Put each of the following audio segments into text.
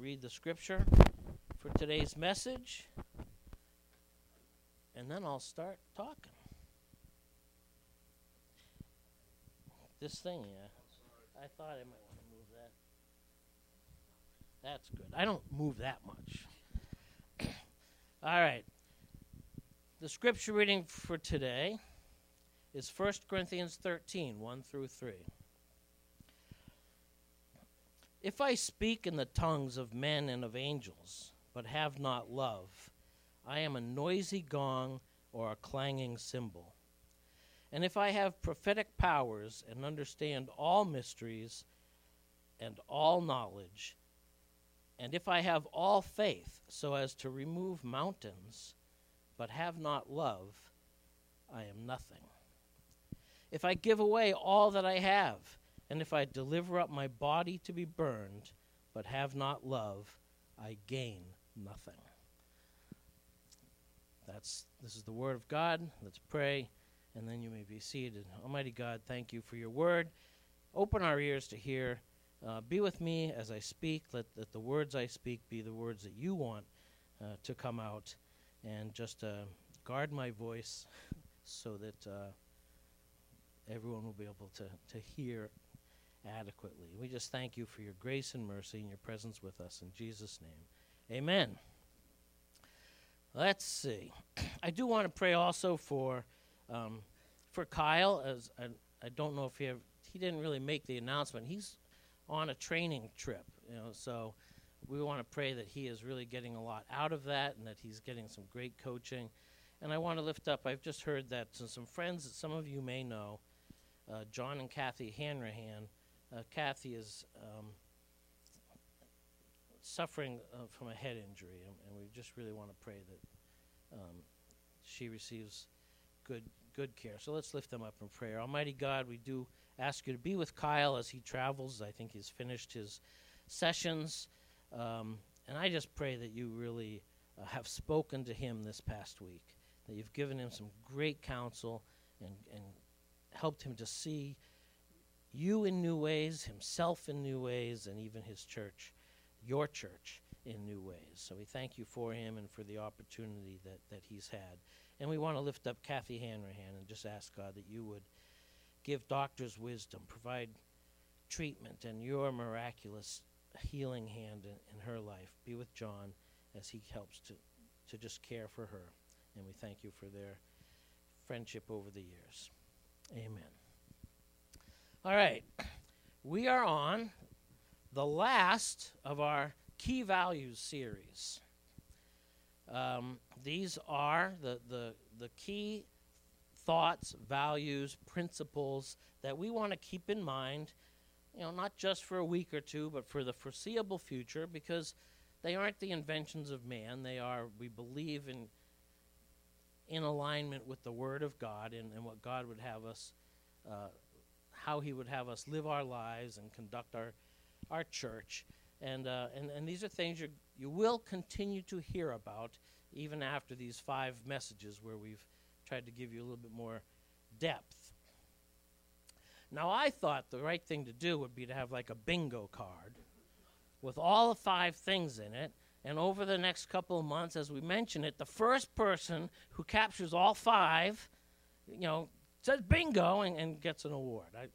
read the scripture for today's message, and then I'll start talking. This thing, yeah. I thought I might want to move that. That's good. I don't move that much. All right. The scripture reading for today is 1 Corinthians 13, 1 through 3. If I speak in the tongues of men and of angels, but have not love, I am a noisy gong or a clanging cymbal. And if I have prophetic powers and understand all mysteries and all knowledge, and if I have all faith so as to remove mountains, but have not love, I am nothing. If I give away all that I have, and if I deliver up my body to be burned, but have not love, I gain nothing. That's this is the word of God. Let's pray, and then you may be seated. Almighty God, thank you for your word. Open our ears to hear. Uh, be with me as I speak. Let, let the words I speak be the words that you want uh, to come out, and just uh, guard my voice so that uh, everyone will be able to, to hear adequately. We just thank you for your grace and mercy and your presence with us. In Jesus' name, amen. Let's see. I do want to pray also for um, for Kyle. As I, I don't know if he have, he didn't really make the announcement. He's on a training trip, you know. So we want to pray that he is really getting a lot out of that and that he's getting some great coaching. And I want to lift up. I've just heard that some friends that some of you may know, uh, John and Kathy Hanrahan uh, Kathy is um, suffering uh, from a head injury, and, and, we just really want to pray that um, she receives good good care. So let's lift them up in prayer. Almighty God, we do ask you to be with Kyle as he travels. I think he's finished his sessions, um, and I just pray that you really uh, have spoken to him this past week. That you've given him some great counsel and and helped him to see you in new ways, himself in new ways, and even his church, your church, in new ways. So we thank you for him and for the opportunity that, that he's had. And we want to lift up Kathy Hanrahan and just ask God that you would give doctors wisdom, provide treatment, and your miraculous healing hand in, in her life. Be with John as he helps to, to just care for her. And we thank you for their friendship over the years. Amen. All right. We are on the last of our key values series. Um, these are the, the, the key thoughts, values, principles that we want to keep in mind, you know, not just for a week or two, but for the foreseeable future, because they aren't the inventions of man. They are, we believe, in, in alignment with the Word of God and, and what God would have us uh, how he would have us live our lives and conduct our, our church. And, uh, and, and these are things you you will continue to hear about even after these five messages where we've tried to give you a little bit more depth. Now, I thought the right thing to do would be to have like a bingo card with all the five things in it. And over the next couple of months, as we mention it, the first person who captures all five, you know, says bingo and, and gets an award. I,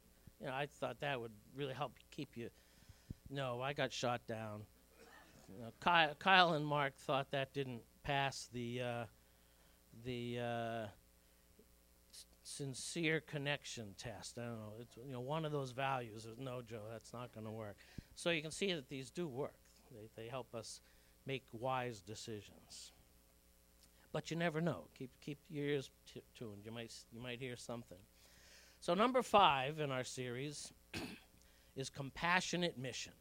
you know, I thought that would really help keep you. No, I got shot down. You know, Kyle, Kyle and Mark thought that didn't pass the uh, the uh, s- sincere connection test. I don't know. It's you know one of those values. No, Joe, that's not going to work. So you can see that these do work. They they help us make wise decisions but you never know. Keep keep your ears t- tuned. You might you might hear something. So number five in our series is compassionate mission.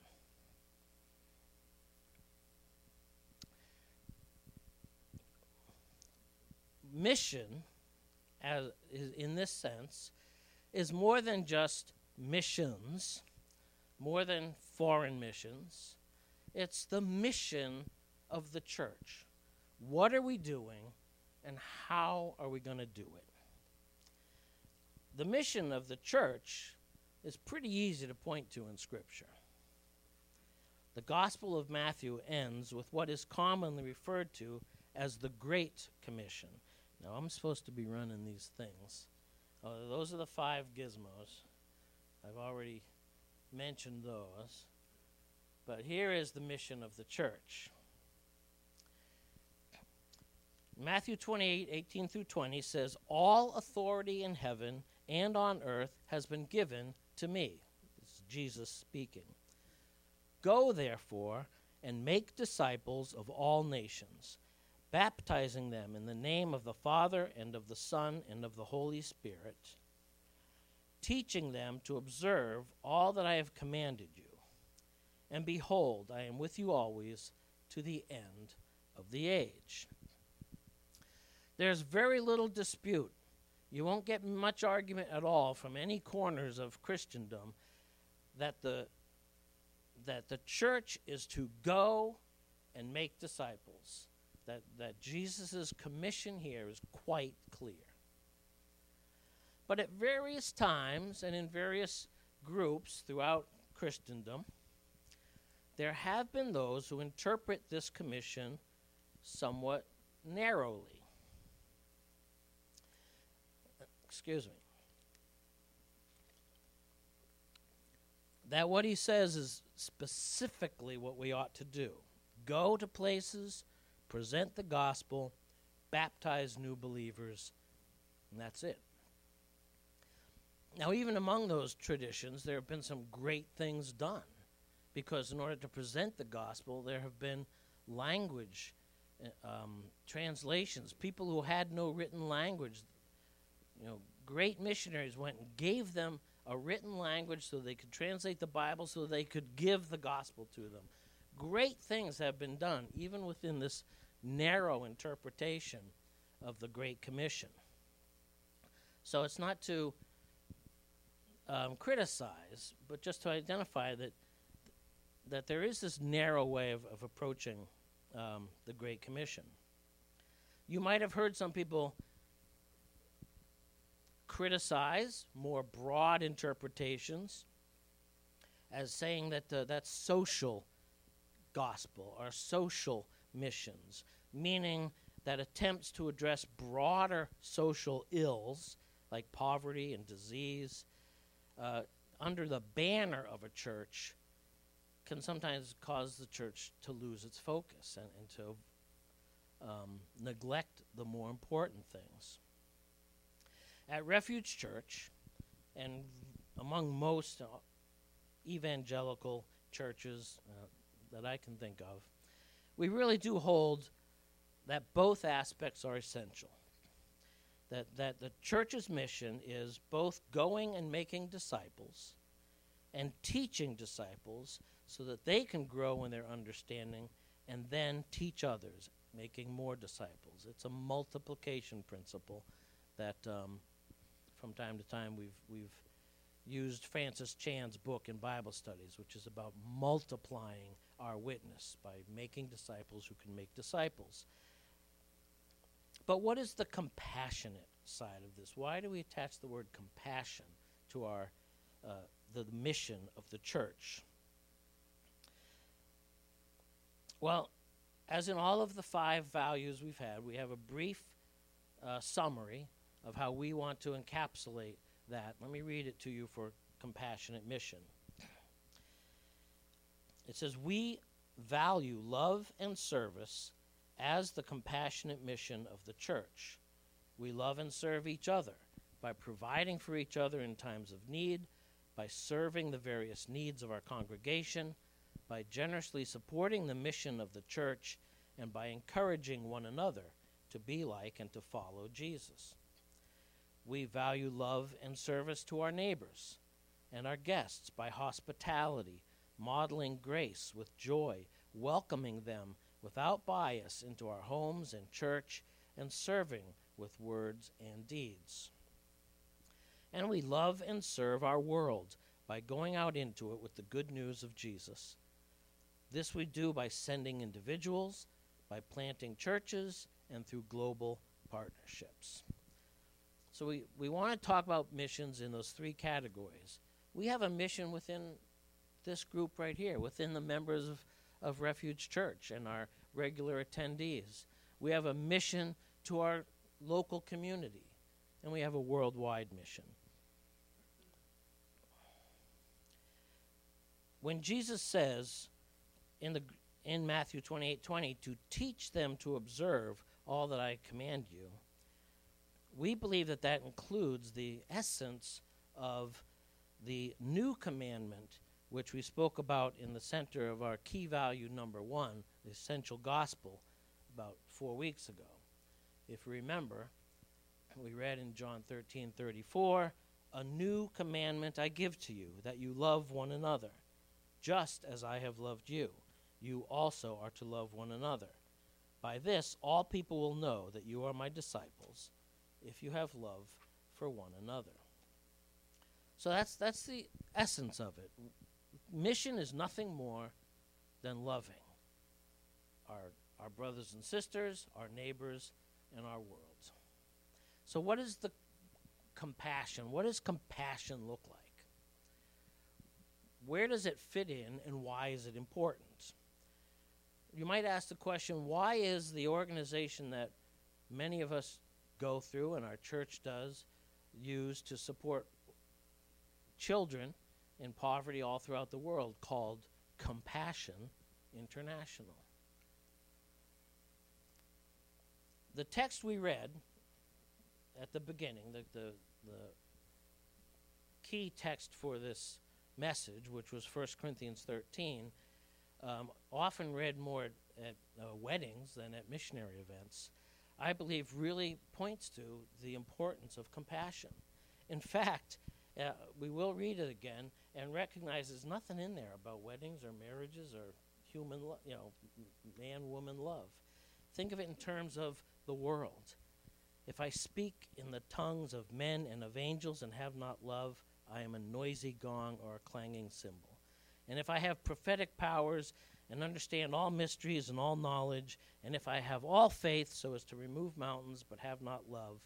Mission, as in this sense, is more than just missions, more than foreign missions. It's the mission of the church. What are we doing, and how are we going to do it? The mission of the church is pretty easy to point to in Scripture. The Gospel of Matthew ends with what is commonly referred to as the Great Commission. Now, I'm supposed to be running these things. Uh, those are the five gizmos. I've already mentioned those. But here is the mission of the church. Matthew 28 18 through 20 says, All authority in heaven and on earth has been given to me. Is Jesus speaking. Go, therefore, and make disciples of all nations, baptizing them in the name of the Father, and of the Son, and of the Holy Spirit, teaching them to observe all that I have commanded you. And behold, I am with you always to the end of the age. There's very little dispute. You won't get much argument at all from any corners of Christendom that the that the church is to go and make disciples. That that Jesus' commission here is quite clear. But at various times and in various groups throughout Christendom, there have been those who interpret this commission somewhat narrowly. Excuse me. That what he says is specifically what we ought to do go to places, present the gospel, baptize new believers, and that's it. Now, even among those traditions, there have been some great things done because, in order to present the gospel, there have been language uh, um, translations, people who had no written language you know, great missionaries went and gave them a written language so they could translate the Bible so they could give the gospel to them. Great things have been done, even within this narrow interpretation of the Great Commission. So it's not to um, criticize, but just to identify that that there is this narrow way of, of approaching um, the Great Commission. You might have heard some people criticize more broad interpretations as saying that uh, that's social gospel or social missions, meaning that attempts to address broader social ills like poverty and disease uh, under the banner of a church can sometimes cause the church to lose its focus and, and to um, neglect the more important things. At Refuge Church, and among most uh, evangelical churches uh, that I can think of, we really do hold that both aspects are essential. That, that the church's mission is both going and making disciples and teaching disciples so that they can grow in their understanding and then teach others, making more disciples. It's a multiplication principle that um, from time to time we've we've used Francis Chan's book in Bible studies, which is about multiplying our witness by making disciples who can make disciples. But what is the compassionate side of this? Why do we attach the word compassion to our uh, the mission of the church? Well, as in all of the five values we've had, we have a brief uh, summary of how we want to encapsulate that. Let me read it to you for compassionate mission. It says, We value love and service as the compassionate mission of the church. We love and serve each other by providing for each other in times of need, by serving the various needs of our congregation, by generously supporting the mission of the church, and by encouraging one another to be like and to follow Jesus. We value love and service to our neighbors and our guests by hospitality, modeling grace with joy, welcoming them without bias into our homes and church, and serving with words and deeds. And we love and serve our world by going out into it with the good news of Jesus. This we do by sending individuals, by planting churches, and through global partnerships. So we, we want to talk about missions in those three categories. We have a mission within this group right here, within the members of, of Refuge Church and our regular attendees. We have a mission to our local community, and we have a worldwide mission. When Jesus says in, the, in Matthew 28 20, to teach them to observe all that I command you, we believe that that includes the essence of the new commandment, which we spoke about in the center of our key value number one, the essential gospel, about four weeks ago. If you remember, we read in John 13 34, A new commandment I give to you, that you love one another, just as I have loved you. You also are to love one another. By this, all people will know that you are my disciples, if you have love for one another. So that's, that's the essence of it. Mission is nothing more than loving our, our brothers and sisters, our neighbors, and our world. So, what is the compassion? What does compassion look like? Where does it fit in, and why is it important? You might ask the question why is the organization that many of us go through and our church does use to support children in poverty all throughout the world called Compassion International? The text we read at the beginning, the, the, the key text for this message, which was 1 Corinthians 13, um, often read more at, at uh, weddings than at missionary events, I believe really points to the importance of compassion. In fact, uh, we will read it again and recognize there's nothing in there about weddings or marriages or human, lo- you know, man woman love. Think of it in terms of the world. If I speak in the tongues of men and of angels and have not love, I am a noisy gong or a clanging cymbal. And if I have prophetic powers and understand all mysteries and all knowledge, and if I have all faith so as to remove mountains but have not love,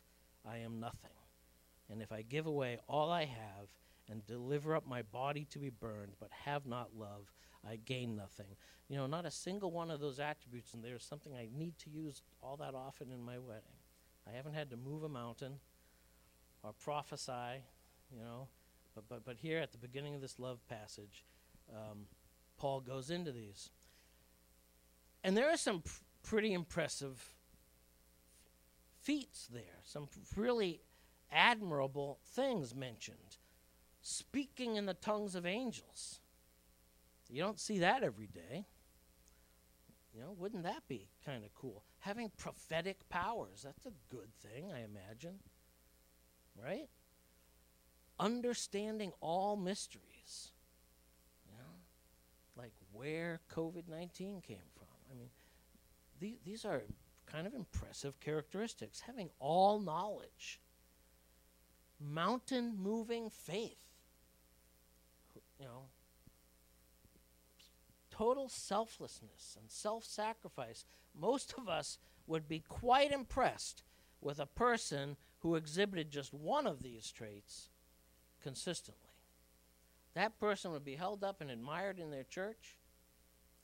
I am nothing. And if I give away all I have and deliver up my body to be burned but have not love, I gain nothing. You know, not a single one of those attributes, and there's something I need to use all that often in my wedding. I haven't had to move a mountain or prophesy, you know. But, but, but here at the beginning of this love passage, um, Paul goes into these. And there are some pr- pretty impressive feats there, some really admirable things mentioned. Speaking in the tongues of angels. You don't see that every day. You know, wouldn't that be kind of cool? Having prophetic powers, that's a good thing, I imagine. Right? Understanding all mysteries. Where COVID 19 came from. I mean, these, these are kind of impressive characteristics. Having all knowledge, mountain moving faith. You know, total selflessness and self sacrifice, most of us would be quite impressed with a person who exhibited just one of these traits consistently. That person would be held up and admired in their church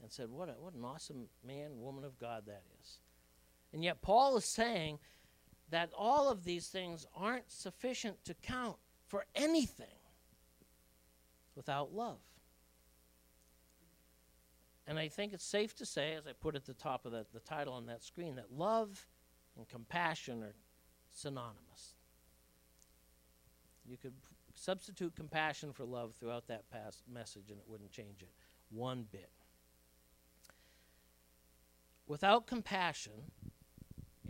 and said, What, a, what an awesome man, woman of God that is. And yet, Paul is saying that all of these things aren't sufficient to count for anything without love. And I think it's safe to say, as I put at the top of the, the title on that screen, that love and compassion are synonymous. You could substitute compassion for love throughout that past message and it wouldn't change it one bit. Without compassion,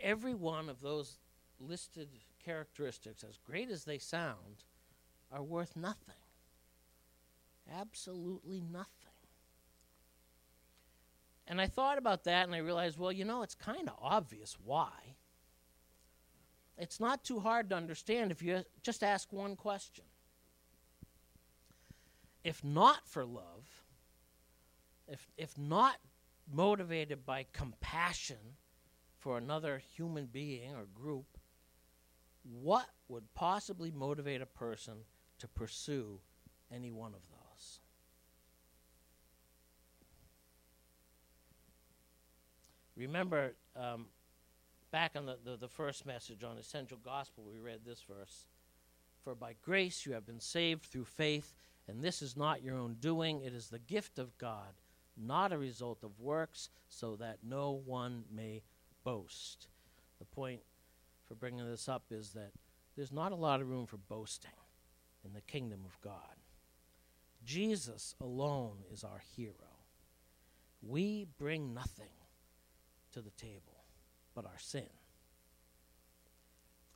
every one of those listed characteristics, as great as they sound, are worth nothing. Absolutely nothing. And I thought about that and I realized, well, you know, it's kind of obvious why. It's not too hard to understand if you just ask one question. If not for love, if, if not motivated by compassion for another human being or group, what would possibly motivate a person to pursue any one of those? Remember, um, back on the, the, the first message on Essential Gospel, we read this verse For by grace you have been saved through faith, and this is not your own doing, it is the gift of God not a result of works, so that no one may boast. The point for bringing this up is that there's not a lot of room for boasting in the kingdom of God. Jesus alone is our hero. We bring nothing to the table but our sin.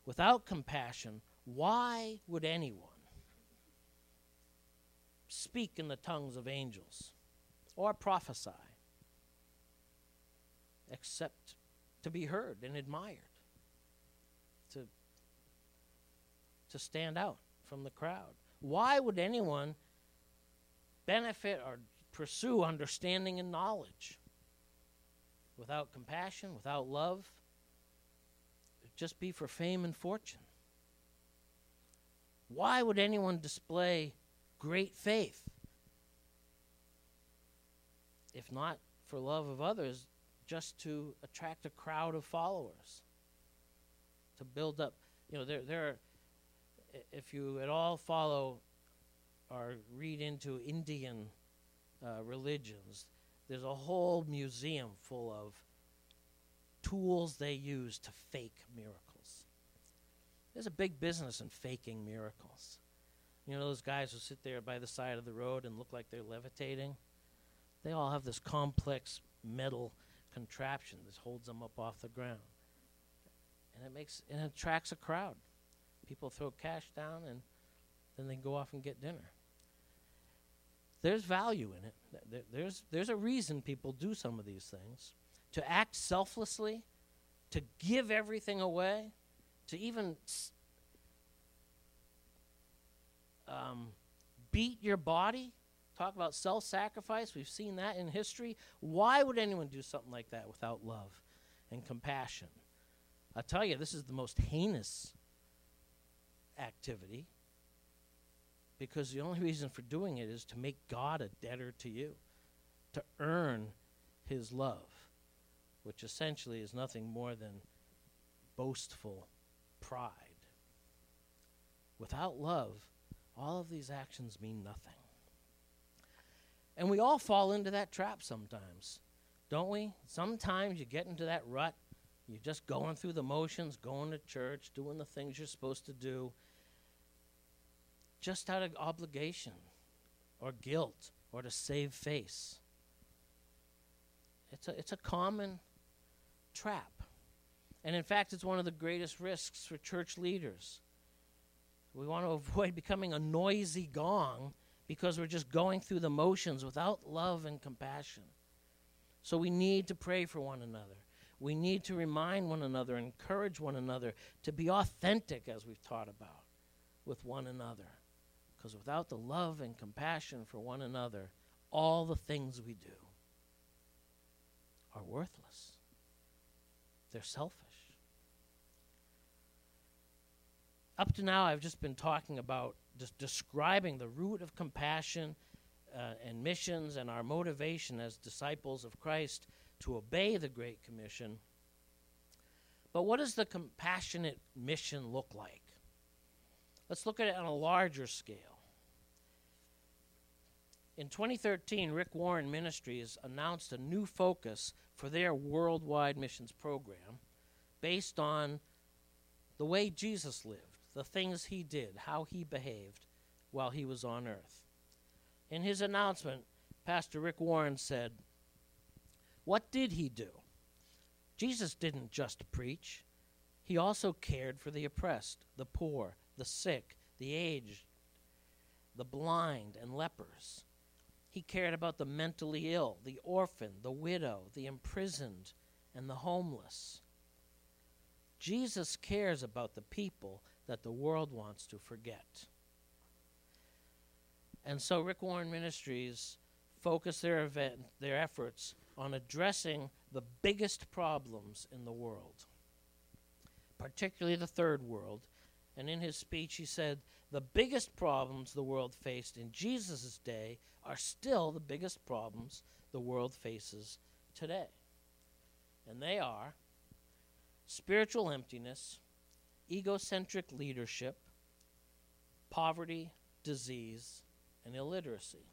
Without compassion, why would anyone speak in the tongues of angels or prophesy except to be heard and admired, to, to stand out from the crowd? Why would anyone benefit or pursue understanding and knowledge? Without compassion, without love, just be for fame and fortune. Why would anyone display great faith if not for love of others, just to attract a crowd of followers, to build up? You know, there, there are, if you at all follow or read into Indian uh, religions, there's a whole museum full of tools they use to fake miracles. There's a big business in faking miracles. You know those guys who sit there by the side of the road and look like they're levitating? They all have this complex metal contraption that holds them up off the ground. And it makes and it attracts a crowd. People throw cash down and then they go off and get dinner there's value in it. There's, there's a reason people do some of these things. To act selflessly, to give everything away, to even um, beat your body. Talk about self sacrifice. We've seen that in history. Why would anyone do something like that without love and compassion? I tell you, this is the most heinous activity because the only reason for doing it is to make God a debtor to you, to earn his love, which essentially is nothing more than boastful pride. Without love, all of these actions mean nothing. And we all fall into that trap sometimes, don't we? Sometimes you get into that rut. You're just going through the motions, going to church, doing the things you're supposed to do just out of obligation or guilt or to save face. It's a, it's a common trap. And in fact, it's one of the greatest risks for church leaders. We want to avoid becoming a noisy gong because we're just going through the motions without love and compassion. So we need to pray for one another. We need to remind one another, encourage one another to be authentic, as we've taught about, with one another. Because without the love and compassion for one another, all the things we do are worthless. They're selfish. Up to now, I've just been talking about describing the root of compassion uh, and missions and our motivation as disciples of Christ to obey the Great Commission. But what does the compassionate mission look like? Let's look at it on a larger scale. In 2013, Rick Warren Ministries announced a new focus for their worldwide missions program based on the way Jesus lived, the things he did, how he behaved while he was on earth. In his announcement, Pastor Rick Warren said, What did he do? Jesus didn't just preach, he also cared for the oppressed, the poor, the sick, the aged, the blind, and lepers. He cared about the mentally ill, the orphan, the widow, the imprisoned, and the homeless. Jesus cares about the people that the world wants to forget. And so Rick Warren Ministries focus their event, their efforts on addressing the biggest problems in the world, particularly the third world, and in his speech, he said, The biggest problems the world faced in Jesus' day are still the biggest problems the world faces today. And they are spiritual emptiness, egocentric leadership, poverty, disease, and illiteracy.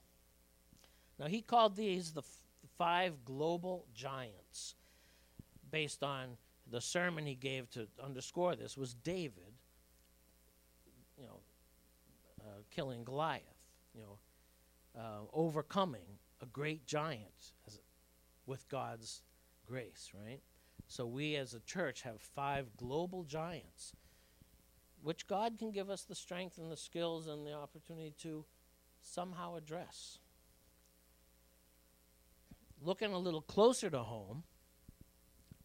Now, he called these the, f- five global giants based on the sermon he gave to underscore this was David, you know, uh, killing Goliath, you know, uh, overcoming a great giant as, with God's grace, right? So we as a church have five global giants, which God can give us the strength and the skills and the opportunity to somehow address. Looking a little closer to home,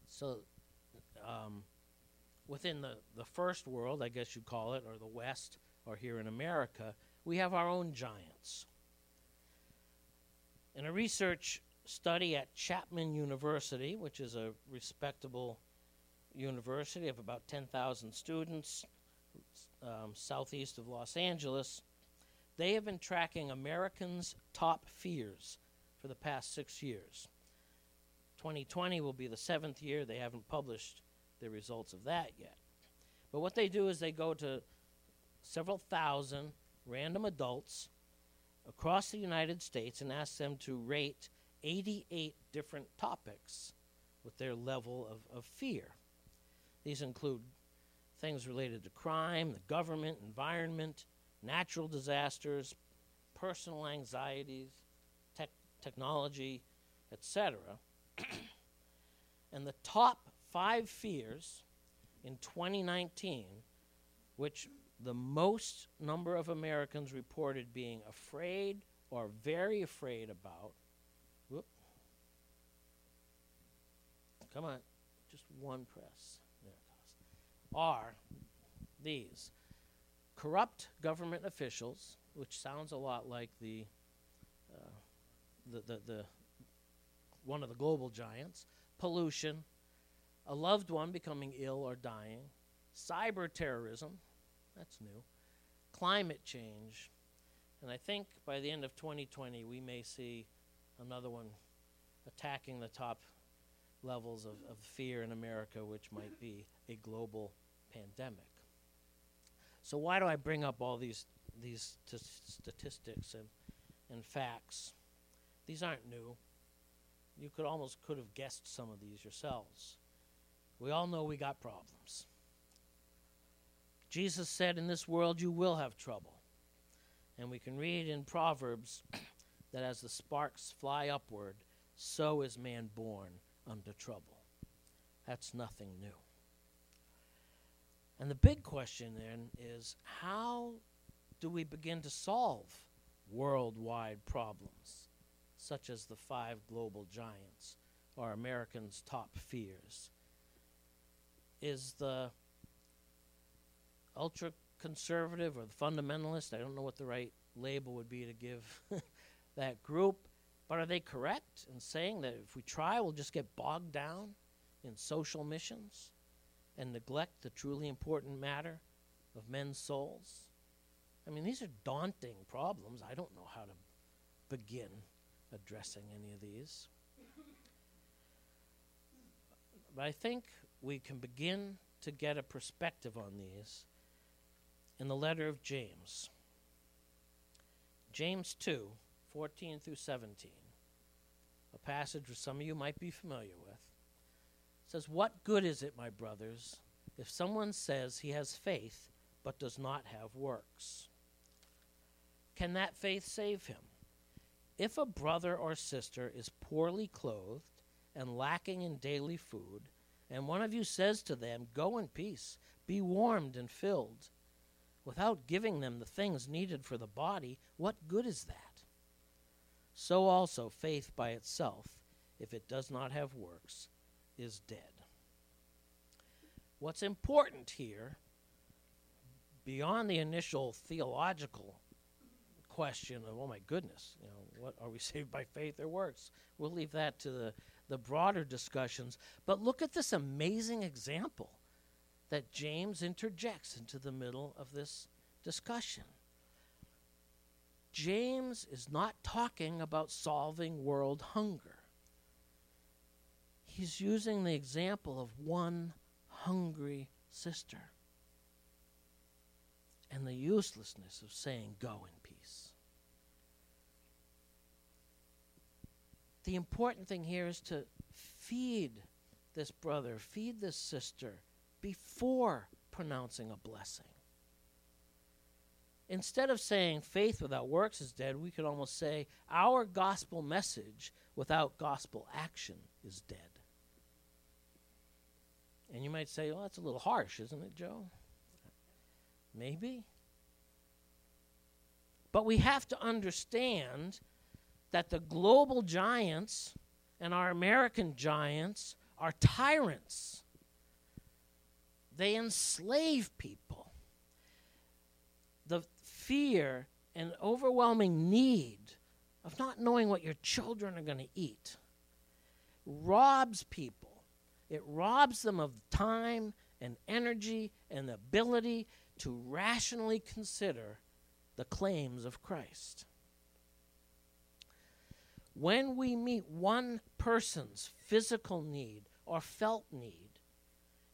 so um, within the, the first world, I guess you'd call it, or the West, or here in America, we have our own giants. In a research study at Chapman University, which is a respectable university of about 10,000 students um, southeast of Los Angeles, they have been tracking Americans' top fears for the past six years. 2020 will be the seventh year. They haven't published the results of that yet. But what they do is they go to several thousand random adults across the United States and ask them to rate 88 different topics with their level of, of fear. These include things related to crime, the government, environment, natural disasters, personal anxieties, tech, technology, etc. and the top five fears in 2019, which the most number of Americans reported being afraid or very afraid about. Whoop. Come on, just one press. Are these. Corrupt government officials, which sounds a lot like the, uh, the, the, the one of the global giants, pollution, a loved one becoming ill or dying, cyber terrorism, that's new, climate change, and I think by the end of 2020 we may see another one attacking the top levels of, of fear in America, which might be a global pandemic. So why do I bring up all these these statistics and and facts? These aren't new. You could almost could have guessed some of these yourselves. We all know we got problems. Jesus said, In this world you will have trouble. And we can read in Proverbs that as the sparks fly upward, so is man born unto trouble. That's nothing new. And the big question then is how do we begin to solve worldwide problems, such as the five global giants or Americans' top fears? Is the ultra conservative or the fundamentalist, I don't know what the right label would be to give that group, but are they correct in saying that if we try, we'll just get bogged down in social missions? And neglect the truly important matter of men's souls? I mean, these are daunting problems. I don't know how to begin addressing any of these. But I think we can begin to get a perspective on these in the letter of James. James 2 14 through 17, a passage which some of you might be familiar with says, What good is it, my brothers, if someone says he has faith but does not have works? Can that faith save him? If a brother or sister is poorly clothed and lacking in daily food, and one of you says to them, Go in peace, be warmed and filled, without giving them the things needed for the body, what good is that? So also faith by itself, if it does not have works, is dead. What's important here, beyond the initial theological question of, oh my goodness, you know, what are we saved by faith or works? We'll leave that to the, the broader discussions. But look at this amazing example that James interjects into the middle of this discussion. James is not talking about solving world hunger He's using the example of one hungry sister and the uselessness of saying, Go in peace. The important thing here is to feed this brother, feed this sister before pronouncing a blessing. Instead of saying faith without works is dead, we could almost say our gospel message without gospel action is dead. And you might say, well, that's a little harsh, isn't it, Joe? Maybe. But we have to understand that the global giants and our American giants are tyrants. They enslave people. The fear and overwhelming need of not knowing what your children are going to eat robs people. It robs them of time and energy and the ability to rationally consider the claims of Christ. When we meet one person's physical need or felt need,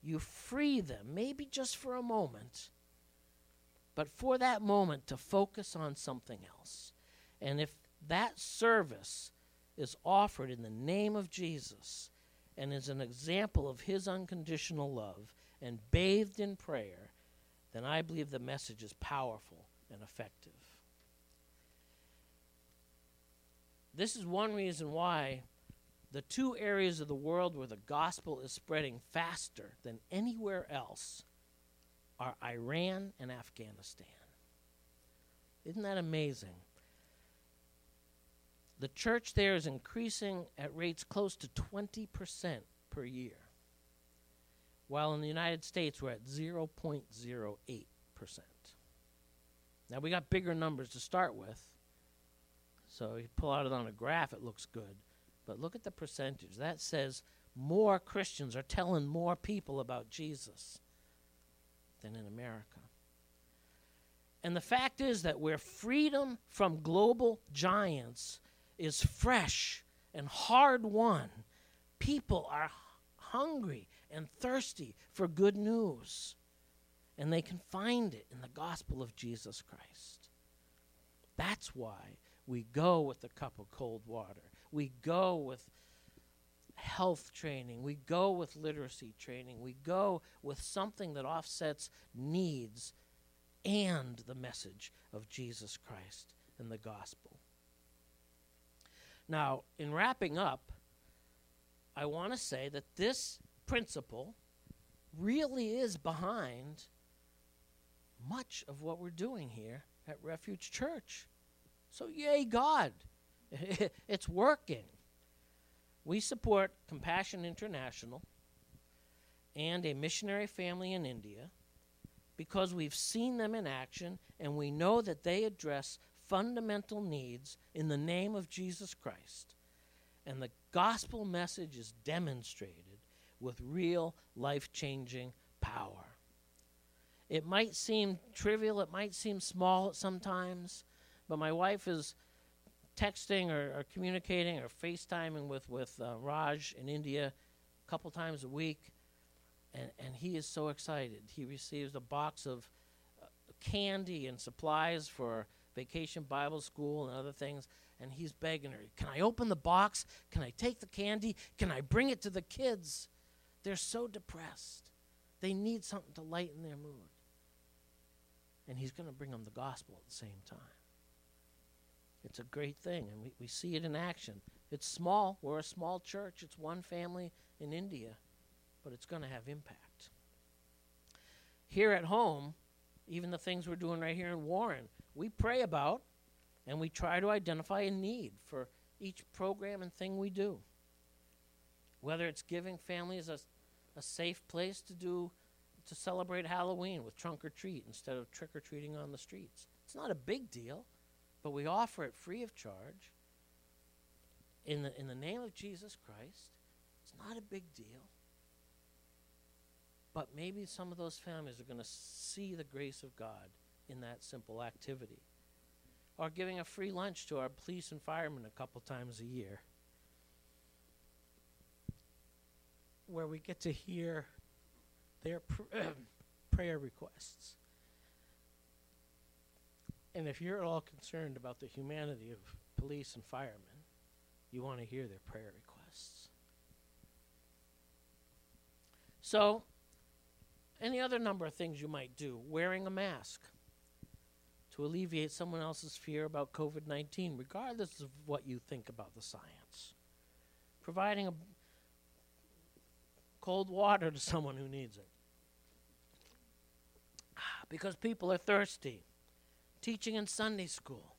you free them, maybe just for a moment, but for that moment to focus on something else. And if that service is offered in the name of Jesus and is an example of his unconditional love and bathed in prayer, then I believe the message is powerful and effective. This is one reason why the two areas of the world where the gospel is spreading faster than anywhere else are Iran and Afghanistan. Isn't that amazing? The church there is increasing at rates close to 20% per year, while in the United States we're at 0.08%. Now we got bigger numbers to start with. So you pull out it on a graph, it looks good. But look at the percentage. That says more Christians are telling more people about Jesus than in America. And the fact is that where freedom from global giants is fresh and hard won, people are hungry and thirsty for good news. And they can find it in the gospel of Jesus Christ. That's why we go with a cup of cold water. We go with health training. We go with literacy training. We go with something that offsets needs and the message of Jesus Christ and the gospel. Now, in wrapping up, I want to say that this principle really is behind much of what we're doing here at Refuge Church. So, yay, God. it's working. We support Compassion International and a missionary family in India because we've seen them in action and we know that they address fundamental needs in the name of Jesus Christ. And the gospel message is demonstrated with real life changing power. It might seem trivial, it might seem small sometimes, but my wife is texting or, or communicating or FaceTiming with, with uh, Raj in India a couple times a week, and, and he is so excited. He receives a box of uh, candy and supplies for vacation Bible school and other things, and he's begging her, Can I open the box? Can I take the candy? Can I bring it to the kids? They're so depressed. They need something to lighten their mood. And he's going to bring them the gospel at the same time. It's a great thing, and we, we see it in action. It's small. We're a small church. It's one family in India, but it's going to have impact. Here at home, even the things we're doing right here in Warren, we pray about and we try to identify a need for each program and thing we do. Whether it's giving families a, a safe place to do to celebrate Halloween with trunk or treat instead of trick or treating on the streets. It's not a big deal but we offer it free of charge in the, in the name of Jesus Christ. It's not a big deal. But maybe some of those families are going to see the grace of God in that simple activity. Or giving a free lunch to our police and firemen a couple times a year. where we get to hear their pr- prayer requests. And if you're at all concerned about the humanity of police and firemen, you want to hear their prayer requests. So, any other number of things you might do. Wearing a mask to alleviate someone else's fear about COVID 19, regardless of what you think about the science. Providing a cold water to someone who needs it. Because people are thirsty. Teaching in Sunday school.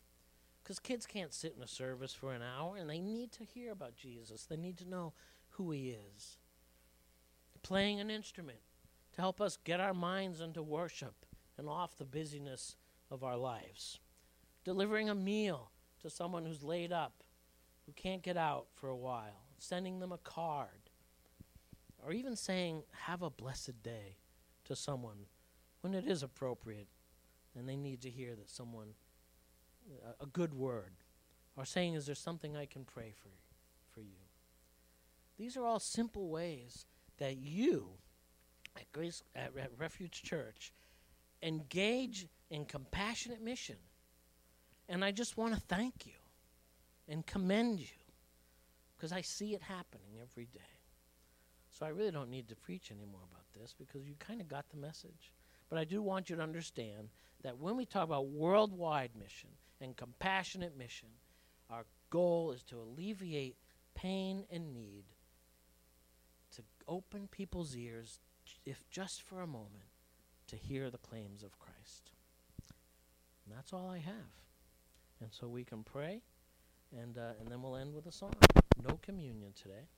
Because kids can't sit in a service for an hour and they need to hear about Jesus. They need to know who he is. Playing an instrument to help us get our minds into worship and off the busyness of our lives. Delivering a meal to someone who's laid up, who can't get out for a while. Sending them a card. Or even saying, have a blessed day to someone when it is appropriate and they need to hear that someone, a, a good word. Or saying, is there something I can pray for, for you? These are all simple ways that you at Grace at, at Refuge Church engage in compassionate mission. And I just want to thank you and commend you because I see it happening every day. So I really don't need to preach anymore about this because you kind of got the message. But I do want you to understand that when we talk about worldwide mission and compassionate mission, our goal is to alleviate pain and need, to open people's ears, if just for a moment, to hear the claims of Christ. And that's all I have. And so we can pray, and, uh, and then we'll end with a song. No communion today.